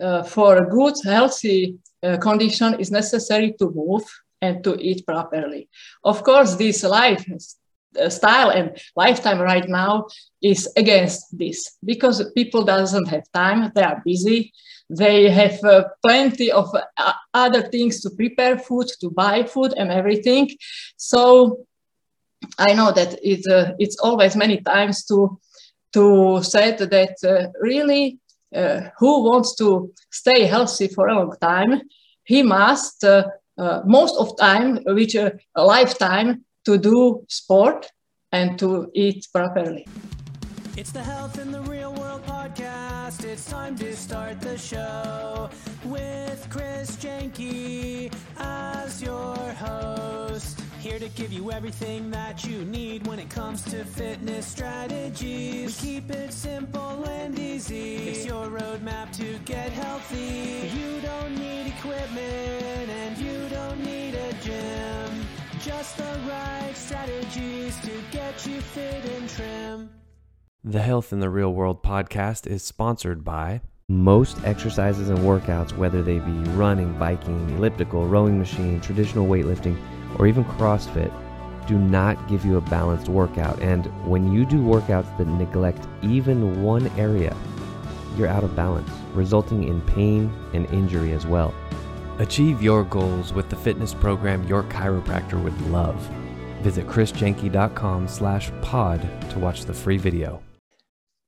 uh, for a good, healthy uh, condition, it's necessary to move and to eat properly. Of course, this life uh, style and lifetime right now is against this because people doesn't have time they are busy they have uh, plenty of uh, other things to prepare food to buy food and everything so i know that it, uh, it's always many times to to say that uh, really uh, who wants to stay healthy for a long time he must most of time which a lifetime to do sport and to eat properly. It's the Health in the Real World podcast. It's time to start the show with Chris Jenke as your host. Here to give you everything that you need when it comes to fitness strategies. We keep it simple and easy. It's your roadmap to get healthy. You don't need equipment and you don't need a gym. Just the right strategies to get you fit and trim. The Health in the Real World podcast is sponsored by most exercises and workouts, whether they be running, biking, elliptical, rowing machine, traditional weightlifting, or even CrossFit, do not give you a balanced workout. And when you do workouts that neglect even one area, you're out of balance, resulting in pain and injury as well. Achieve your goals with the fitness program your chiropractor would love. Visit chrisjenke.com slash pod to watch the free video.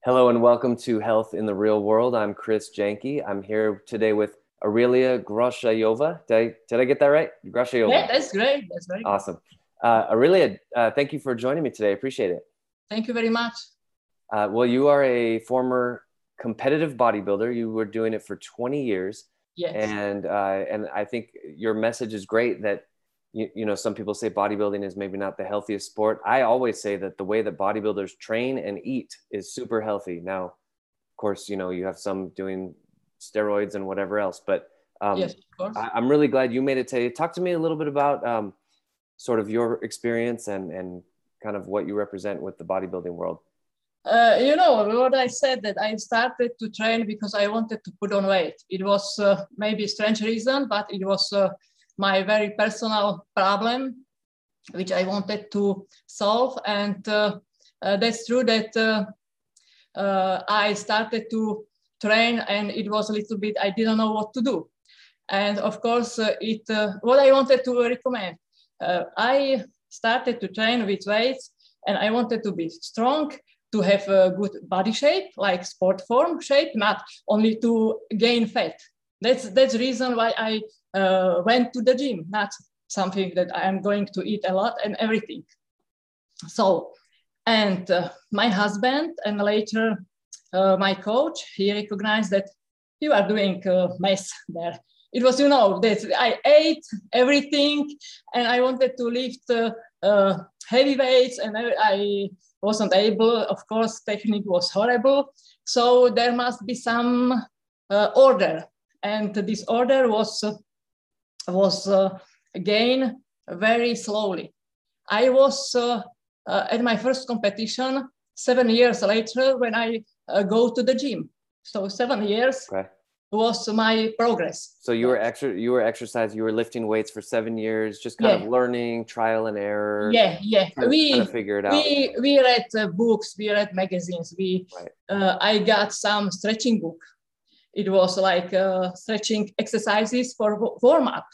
Hello and welcome to Health in the Real World. I'm Chris Jenke. I'm here today with Aurelia Groshayova. Did I, did I get that right? Groshayova. Yeah, that's great. That's very awesome. Uh, Aurelia, uh, thank you for joining me today. I appreciate it. Thank you very much. Uh, well, you are a former competitive bodybuilder. You were doing it for 20 years. Yes. And uh, and I think your message is great that you, you know some people say bodybuilding is maybe not the healthiest sport. I always say that the way that bodybuilders train and eat is super healthy. Now, of course, you know you have some doing steroids and whatever else, but um, yes. I, am really glad you made it today. Talk to me a little bit about um, sort of your experience and and kind of what you represent with the bodybuilding world. Uh, you know what I said that I started to train because I wanted to put on weight. It was uh, maybe a strange reason, but it was uh, my very personal problem, which I wanted to solve. And uh, uh, that's true that I started to train, and it was a little bit I didn't know what to do. And of course, it what I wanted to recommend. I started to train with weights, and I wanted to be strong to have a good body shape, like sport form shape, not only to gain fat. That's that's reason why I uh, went to the gym, not something that I am going to eat a lot and everything. So, and uh, my husband and later uh, my coach, he recognized that you are doing a mess there. It was, you know, that I ate everything and I wanted to lift uh, uh, heavy weights and I, I wasn't able. Of course, technique was horrible. So there must be some uh, order. And this order was, uh, was uh, again very slowly. I was uh, uh, at my first competition seven years later when I uh, go to the gym. So seven years. Okay was my progress. So you were extra, you were exercising, you were lifting weights for seven years, just kind yeah. of learning, trial and error. Yeah, yeah. we figure it out. We we read uh, books, we read magazines. We right. uh, I got some stretching book. It was like uh, stretching exercises for warm up,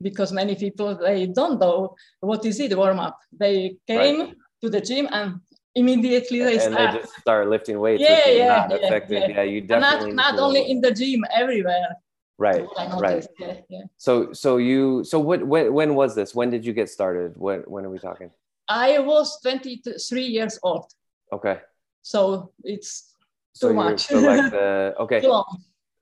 because many people they don't know what is it warm up. They came right. to the gym and immediately they and start. they just start lifting weights yeah yeah, not yeah, effective. yeah. yeah you definitely not, not only in the gym everywhere. Right right. Yeah, yeah. so so you so what when, when was this? When did you get started? When when are we talking? I was 23 years old. Okay. So it's too so much. so like the okay.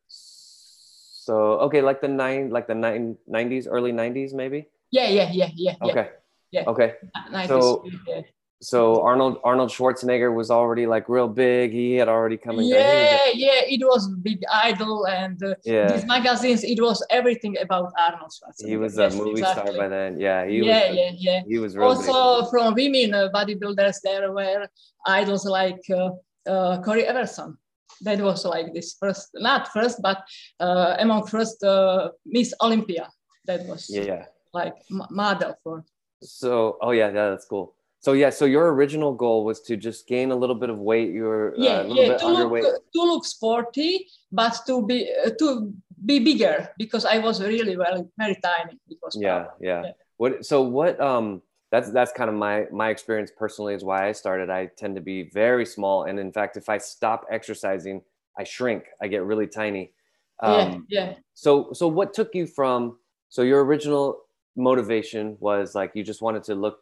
So okay like the nine like the nine 90s early 90s maybe? Yeah yeah yeah yeah okay. Yeah. Okay. 90s, so yeah so Arnold Arnold Schwarzenegger was already like real big. He had already come. In. Yeah, yeah, it was big idol, and uh, yeah. these magazines. It was everything about Arnold Schwarzenegger. He was a movie exactly. star by then. Yeah, he yeah, was. Yeah, yeah, He was also big. from women uh, bodybuilders. There were idols like uh, uh, Cory Everson. that was like this first, not first, but uh, among first Miss Olympia. That was yeah, like model for. So, oh yeah, yeah, that's cool. So yeah, so your original goal was to just gain a little bit of weight. You were yeah, uh, a little yeah, bit to underweight. look to look sporty, but to be uh, to be bigger because I was really very very tiny. Was yeah, yeah, Yeah. What? So what? Um, that's that's kind of my my experience personally is why I started. I tend to be very small, and in fact, if I stop exercising, I shrink. I get really tiny. Um, yeah, yeah. So so what took you from? So your original motivation was like you just wanted to look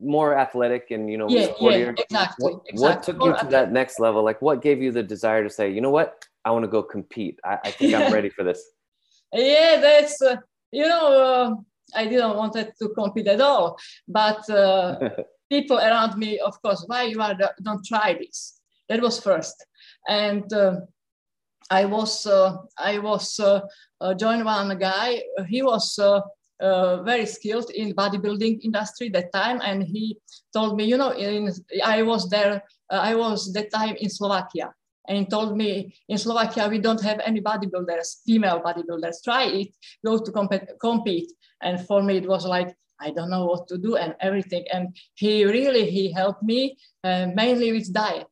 more athletic and you know Yeah, yeah, exactly, What, exactly. what took you More to that next level? Like what gave you the desire to say, you know what, I want to go compete. I, I think I'm ready for this. Yeah, that's uh, you know uh, I didn't want to compete at all, but uh, people around me, of course, why you are don't try this. That was first, and uh, I was uh, I was uh, uh, joined one guy. He was. Uh, very skilled in bodybuilding industry that time and he told me you know in i was there uh, i was that time in slovakia and he told me in slovakia we don't have any bodybuilders female bodybuilders. Try it go to compete, compete. And for me it was like i don't know what to do and everything. And he really he helped me uh, mainly with diet.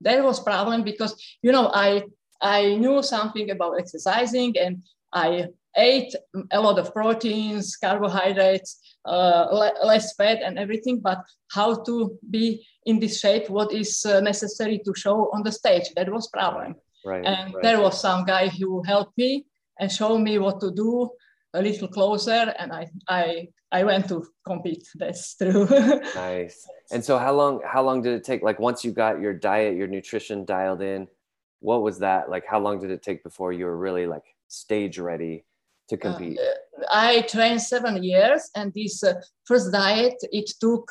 That was problem because you know i i knew something about exercising and i ate a lot of proteins carbohydrates uh, le- less fat and everything but how to be in this shape what is uh, necessary to show on the stage that was problem Right. and right. there was some guy who helped me and showed me what to do a little closer and i i i went to compete that's true nice. And so how long how long did it take? Like once you got your diet, your nutrition dialed in, what was that? Like how long did it take before you were really like stage ready to compete? Uh, I trained seven years, and this uh, first diet it took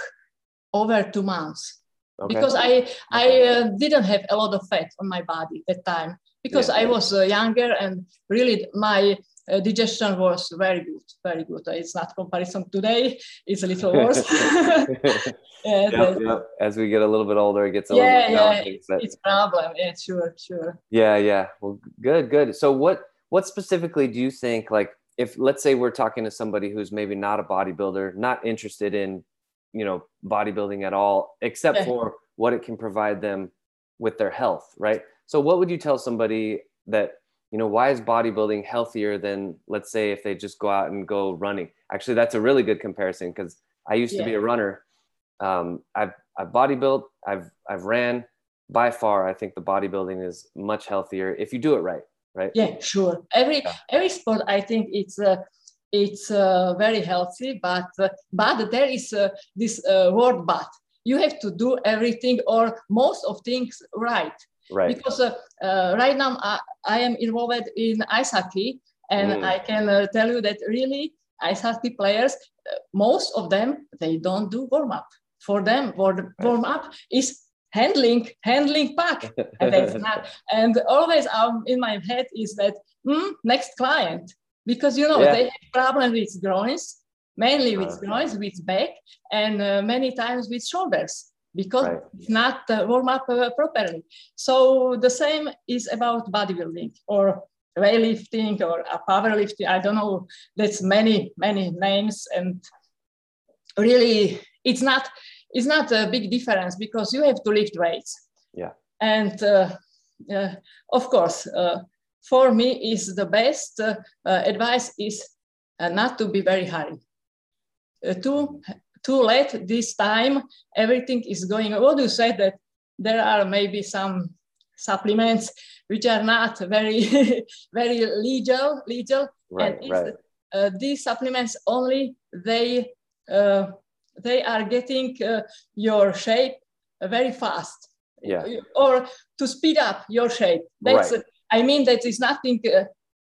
over two months okay. because I I uh, didn't have a lot of fat on my body at that time because Yeah. I was uh, younger and really my uh, digestion was very good, very good. It's not comparison today; it's a little worse. yeah, Yep, the- yep. As we get a little bit older, it gets a Yeah, little bit yeah, challenging. but- it's problem. Yeah, sure, sure. Yeah, yeah. Well, good, good. So what what specifically do you think like if let's say we're talking to somebody who's maybe not a bodybuilder, not interested in, you know, bodybuilding at all except for what it can provide them with their health, right? So what would you tell somebody that, you know, why is bodybuilding healthier than let's say if they just go out and go running? Actually, that's a really good comparison because I used to be a runner. Um, I've I've bodybuilt, I've I've ran. By far, I think the bodybuilding is much healthier if you do it right, right? Yeah, sure. Every Yeah. every sport, I think it's uh, it's uh, very healthy, but uh, but there is uh, this uh, word but. You have to do everything or most of things right Right. because uh, uh, right now I, I am involved in ice hockey, and Mm. I can uh, tell you that really ice hockey players, uh, most of them they don't do warm up. For them, warm warm up is handling handling puck and that's not and always um, in my head is that hmm, next client because you know Yeah. they have problem with groins mainly with Uh. groins with back and uh, many times with shoulders because Right. it's not uh, warm up uh, properly so the same is about bodybuilding or weightlifting or powerlifting i don't know that's many many names and really it's not it's not a big difference because you have to lift weights Yeah. and uh, uh, of course uh, for me is the best advice is uh, not to be very hurry uh, too too late this time everything is going what you said that there are maybe some supplements which are not very very legal legal right. and Right. uh, these supplements only they uh, they are getting uh, your shape very fast. Yeah. or to speed up your shape. That's Right. i mean that is nothing uh,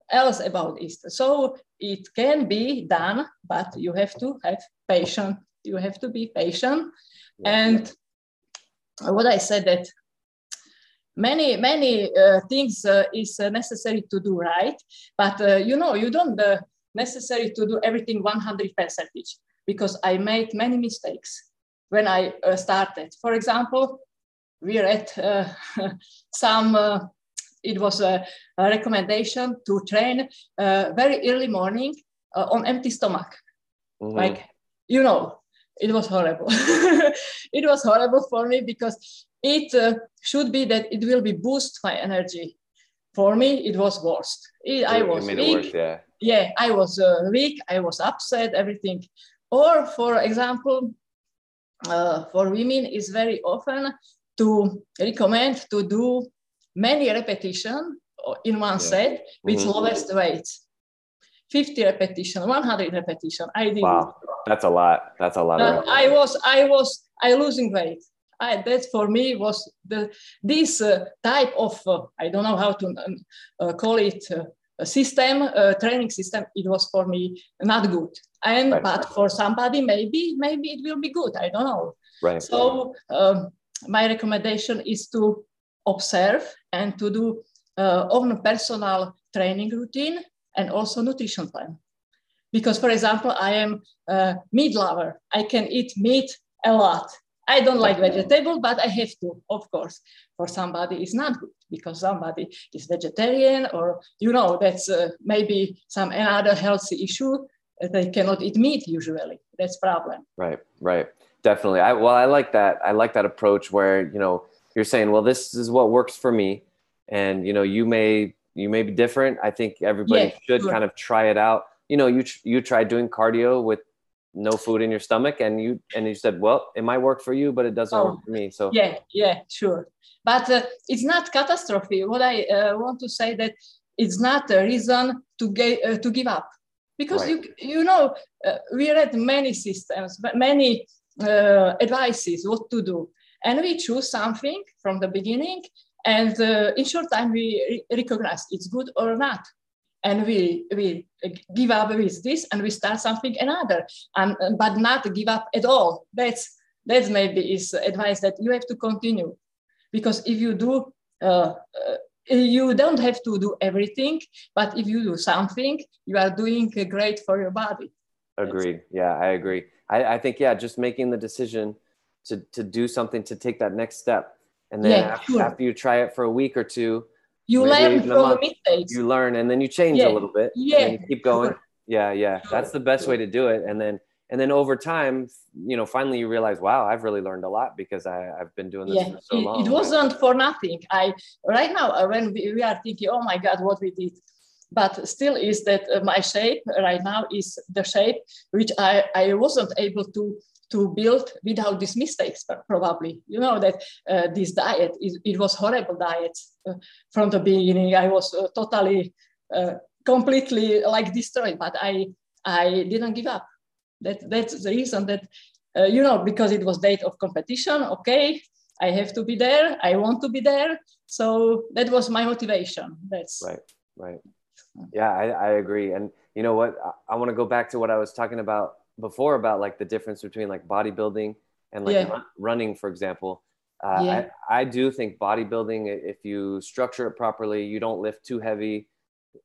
else about it so it can be done but you have to have patience. You have to be patient. Yeah. and what i said that many many uh, things uh, is uh, necessary to do right. But uh, you know you don't uh, necessary to do everything 100 percentage because i made many mistakes when i uh, started for example we read uh, some uh, it was a, a recommendation to train uh, very early morning uh, on empty stomach. Mm-hmm. Like, you know, it was horrible. it was horrible for me because it uh, should be that it will be boost my energy. For me, it was worst. It, I was weak. Worse, yeah. yeah, I was weak. I was upset. Everything. Or, for example, uh, for women is very often to recommend to do many repetition in one yeah. set with mm-hmm. lowest weight. 50 repetition, 100 repetition. I did. Wow, that's a lot. That's a lot. Uh, I was, I was, I losing weight. I, that for me was the this uh, type of uh, I don't know how to um, uh, call it uh, system uh, training system. It was for me not good, and right. but for somebody maybe maybe it will be good. I don't know. Right. So um, my recommendation is to observe and to do uh, own personal training routine and also nutrition plan. Because, for example, I am a meat lover. I can eat meat a lot. I don't like vegetable, but I have to, of course. For somebody, it's not good because somebody is vegetarian, or you know, that's uh, maybe some another healthy issue. They cannot eat meat usually. That's problem. Right, right, definitely. I well, I like that. I like that approach where you know you're saying, well, this is what works for me, and you know, you may you may be different. I think everybody yeah, should sure. kind of try it out. You know, you you tried doing cardio with no food in your stomach, and you and you said, well, it might work for you, but it doesn't oh, work for me. So yeah, yeah, sure. But uh, it's not catastrophe. What I uh, want to say that it's not a reason to get uh, to give up because right. you you know uh, we read many systems, many uh, advices what to do, and we choose something from the beginning and uh, in short time, we re- recognize it's good or not. And we, we give up with this and we start something another, and, but not give up at all. That's, that's maybe is advice that you have to continue. Because if you do, uh, uh, you don't have to do everything, but if you do something, you are doing great for your body. Agreed. Yeah, I agree. I, I think, yeah, just making the decision to, to do something to take that next step and then yeah, after, sure. after, you try it for a week or two you learn from mistakes you learn and then you change yeah. a little bit yeah you keep going sure. yeah yeah sure. that's the best way to do it and then and then over time you know finally you realize wow i've really learned a lot because I, i've been doing this yeah. for so it, long it wasn't for nothing. I right now uh, when we, we are thinking oh my god what we did. But still is that uh, my shape right now is the shape which I, I wasn't able to to build without these mistakes probably. You know that uh, this diet is, it was horrible diet uh, from the beginning. I was uh, totally uh, completely like destroyed. But i i didn't give up that that's the reason that uh, you know because it was date of competition okay i have to be there i want to be there so that was my motivation that's right right yeah i, I agree and you know what i, I want to go back to what i was talking about before about like the difference between like bodybuilding and like yeah. running, for example. Uh, yeah. I, I do think bodybuilding, if you structure it properly, you don't lift too heavy.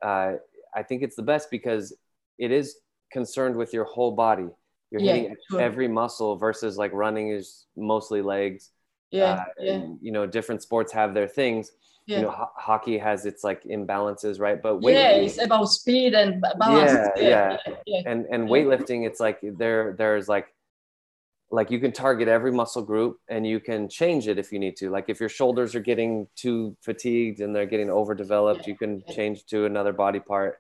Uh, I think it's the best because it is concerned with your whole body. You're yeah, hitting sure. every muscle versus like running is mostly legs. Yeah, uh, yeah. And, you know, different sports have their things yeah. you know ho- hockey has its like imbalances right but yeah it's about speed and balance yeah, yeah. yeah, yeah. and and weightlifting it's like there there's like like you can target every muscle group and you can change it if you need to like if your shoulders are getting too fatigued and they're getting overdeveloped you can change to another body part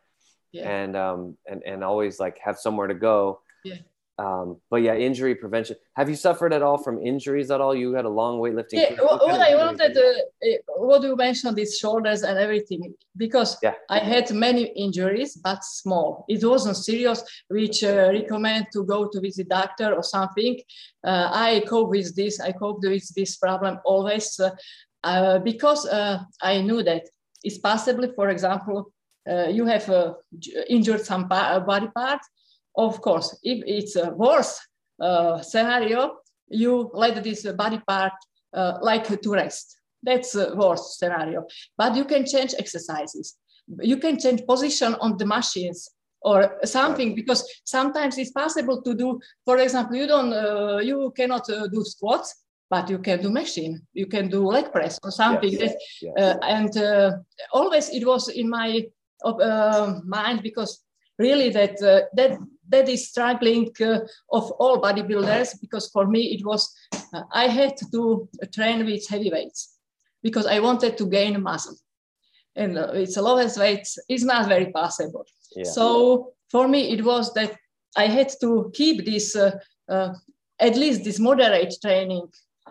and um and and always like have somewhere to go yeah um, but yeah, injury prevention. Have you suffered at all from injuries at all? You had a long weightlifting. Yeah, what, what I wanted, uh, what you mentioned is shoulders and everything, because yeah. I had many injuries, but small. It wasn't serious, which uh, recommend to go to visit doctor or something. Uh, I cope with this. I cope with this problem always uh, uh, because uh, I knew that it's possibly, for example, you have injured some body part of course, if it's a worse uh, scenario, you let this body part uh, like to rest. That's a worst scenario. But you can change exercises. You can change position on the machines or something because sometimes it's possible to do. For example, you don't, uh, you cannot uh, do squats, but you can do machine, you can do leg press or something. Yes, that, yes. uh, and uh, always it was in my uh, mind because really that uh, that that is struggling uh, of all bodybuilders because for me it was uh, I had to train with heavy weights because I wanted to gain muscle and uh, it's lowest weights is not very possible. Yeah. So for me it was that I had to keep this uh, uh, at least this moderate training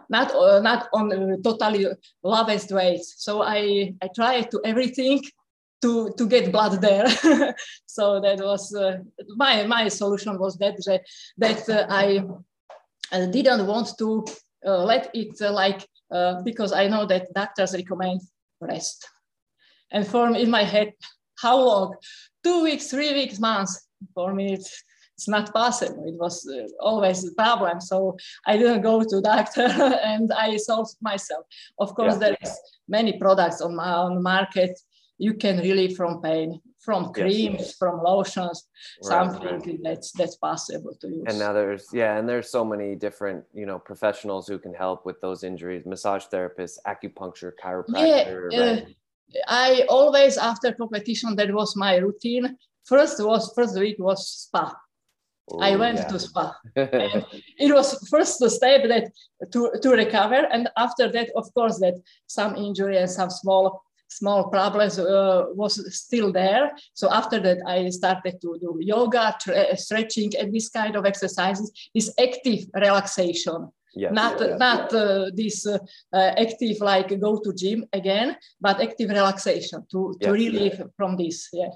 not uh, not on uh, totally lowest weights. So I I tried to everything to to get blood there. so that was uh, my my solution was that that, uh, I uh, didn't want to uh, let it uh, like uh, because I know that doctors recommend rest. And for me in my head, how long? Two weeks, three weeks, months. For me, it's, it's not possible. It was always a problem. So I didn't go to doctor and I solved myself. Of course, Yeah. there is many products on, my, on the market you can relieve from pain from Yes. creams from lotions Right, something right. that's that's possible to use and now there's yeah and there's so many different you know professionals who can help with those injuries massage therapists acupuncture chiropractor yeah, right? uh, I always after competition that was my routine. First was first week was spa. I went yeah. to spa. It was first the step that to, to recover, and after that, of course, that some injury and some small small problems uh, was still there. So after that, I started to do yoga, stretching, and this kind of exercises. Is active relaxation yes. not yes. not uh, this uh, uh, active like go to gym again but active relaxation to to relieve from this yeah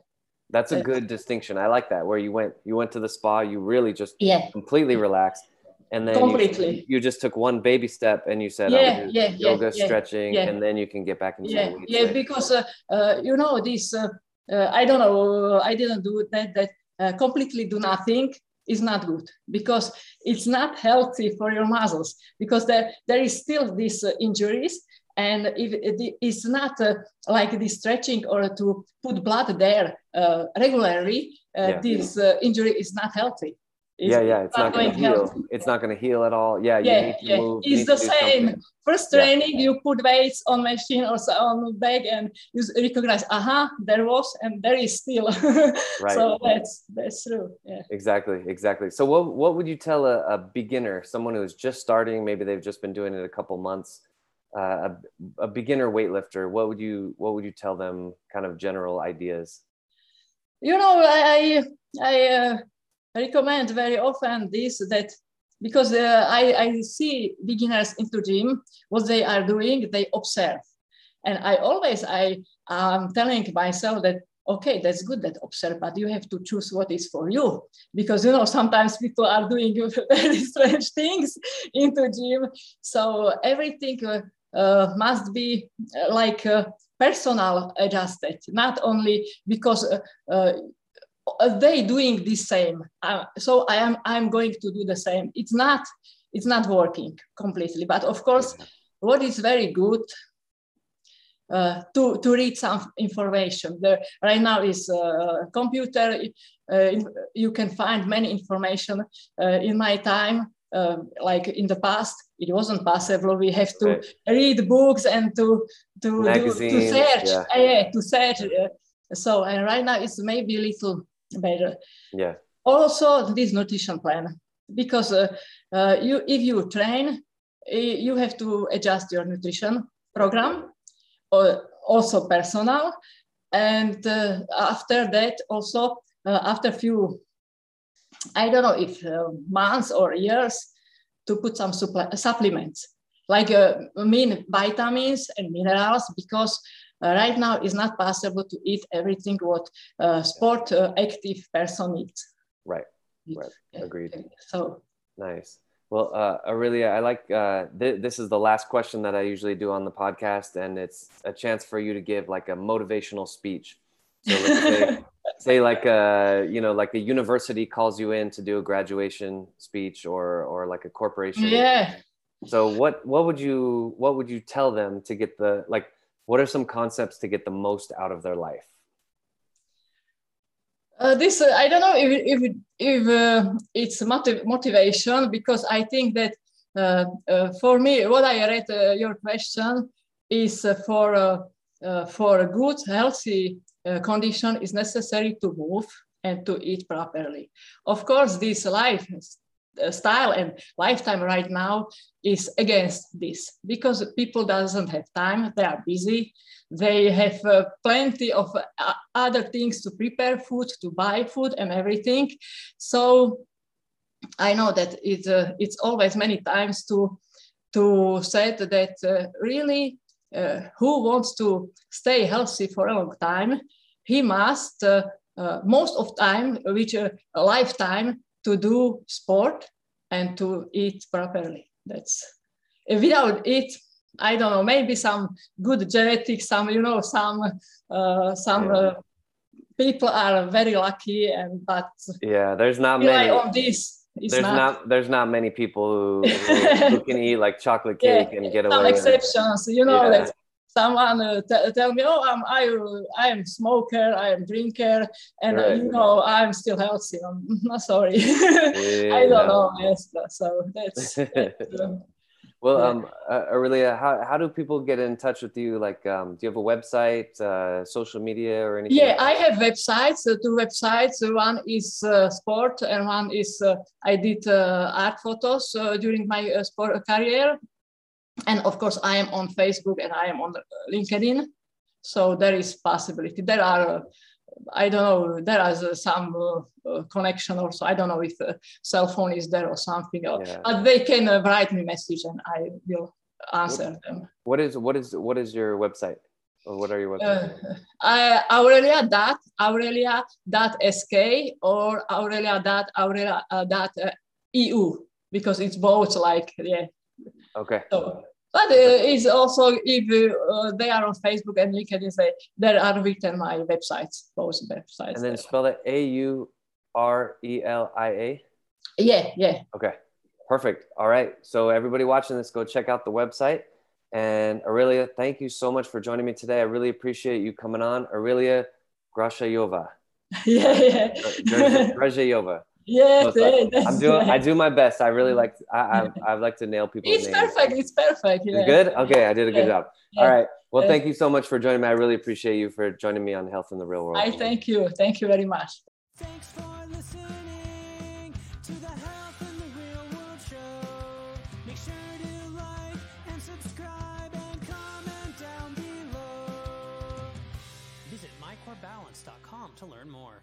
that's a good distinction i like that where you went you went to the spa you really just yeah completely relaxed and then you- Completely. you, just took one baby step and you said Yeah, do yeah, yoga yeah, stretching yeah. and then you can get back into yeah the yeah later. because uh, uh, you know this uh, uh, i don't know i didn't do that that uh, completely do nothing is not good because it's not healthy for your muscles because there, there is still these uh, injuries and if it is not uh, like this stretching or to put blood there uh, regularly uh, Yeah. this uh, injury is not healthy It's yeah yeah it's not going to heal healthy. it's not going to heal at all yeah you yeah, need to yeah. move It's the same. something. First Yeah. training, you put weights on machine or so on the bag, and you recognize, aha, there was, and there is still. Right. So that's that's true. Yeah. Exactly, exactly. So, what what would you tell a, a beginner, someone who's just starting, maybe they've just been doing it a couple months, uh, a, a beginner weightlifter? What would you what would you tell them? Kind of general ideas. You know, I I, I uh, recommend very often this that because uh, I I see beginners into gym what they are doing, they observe, and I always I am telling myself that okay, that's good that observe, but you have to choose what is for you. Because you know, sometimes people are doing very strange things into gym. So everything uh, uh, must be uh, like uh, personal adjusted, not only because uh, uh, they doing the same. Uh, so I am I'm going to do the same. It's not it's not working completely. But of course, what is very good uh, to, to read some information. There right now is a computer. Uh, you can find many information. Uh, in my time, uh, like in the past, it wasn't possible. We have to Right. read books and to to do, to search. yeah. Uh, yeah, to search. uh, so and right now it's maybe a little better. Yeah, Also, this nutrition plan because uh, uh, you if you train, eh, you have to adjust your nutrition program or also personal and uh, after that also uh, after few i don't know if uh, months or years to put some supple- supplements like uh, mean vitamins and minerals because uh, right now it's not possible to eat everything what uh, sport uh, active person eats. right, right. Agreed. so Nice. Well, uh, Aurelia, I like uh, th- this is the last question that I usually do on the podcast, and it's a chance for you to give like a motivational speech. So let's say, say like a you know like a university calls you in to do a graduation speech, or or like a corporation. yeah So what what would you what would you tell them to get the like what are some concepts to get the most out of their life? Uh, this uh, I don't know if if if uh, it's motiv- motivation because I think that uh, uh, for me, what I read uh, your question is for for a good, healthy condition is necessary to move and to eat properly. Of course, this life style and lifetime right now is against this. Because people doesn't have time they are busy they have uh, plenty of uh, other things to prepare food to buy food and everything. So i know that it, uh, it's always many times to to say that uh, really uh, who wants to stay healthy for a long time he must uh, most of time which a lifetime to do sport and to eat properly. That's without it, I don't know, maybe some good genetics, some, you know, some, uh, some uh, people are very lucky and, but yeah, there's not many on this. there's not, not, there's not many people who, who, who can eat like chocolate cake yeah, and get some away. Some exceptions, you know, yeah someone uh, t- tell me, oh, I'm I, I am smoker, I am drinker, and uh, right. you know I'm still healthy. I'm not sorry, yeah, I don't no. know. Yes, so that's. that's uh, well, yeah. um, uh, Aurelia, how, how do people get in touch with you? Like, um, do you have a website, uh, social media, or anything? Yeah, like I have websites. Uh, two websites. One is uh, sport, and one is uh, I did uh, art photos during my sport career and of course i am on facebook and i am on linkedin. So there is possibility. There are uh, i don't know there is uh, some uh, uh connection also. I don't know if a cell phone is there or something yeah. but they can uh, write me message and i will answer what, them. What is what is what is your website? Or what are your websites? Uh, Aurelia dot Aurelia dot sk or Aurelia dot Aurelia dot eu because it's both like yeah Okay. So, but uh, it's also if uh, they are on Facebook and LinkedIn, say there are written my websites, both websites. And then there. spell it A U R E L I A. Yeah, yeah. Okay, perfect. All right. So everybody watching this, go check out the website. And Aurelia, thank you so much for joining me today. I really appreciate you coming on. Aurelia Grashayova. Yeah, yeah. Grashayova. Yeah, I'm doing. I do my best. I really like. I I, I like to nail people. It's names. perfect. It's perfect. Yeah. good. Okay, I did a good yeah. job. Yeah. All right. Well, thank you so much for joining me. I really appreciate you for joining me on Health in the Real World. I thank you. Thank you very much. Thanks for listening to the Health in the Real World show. Make sure to like and subscribe and comment down below. Visit mycorebalance.com to learn more.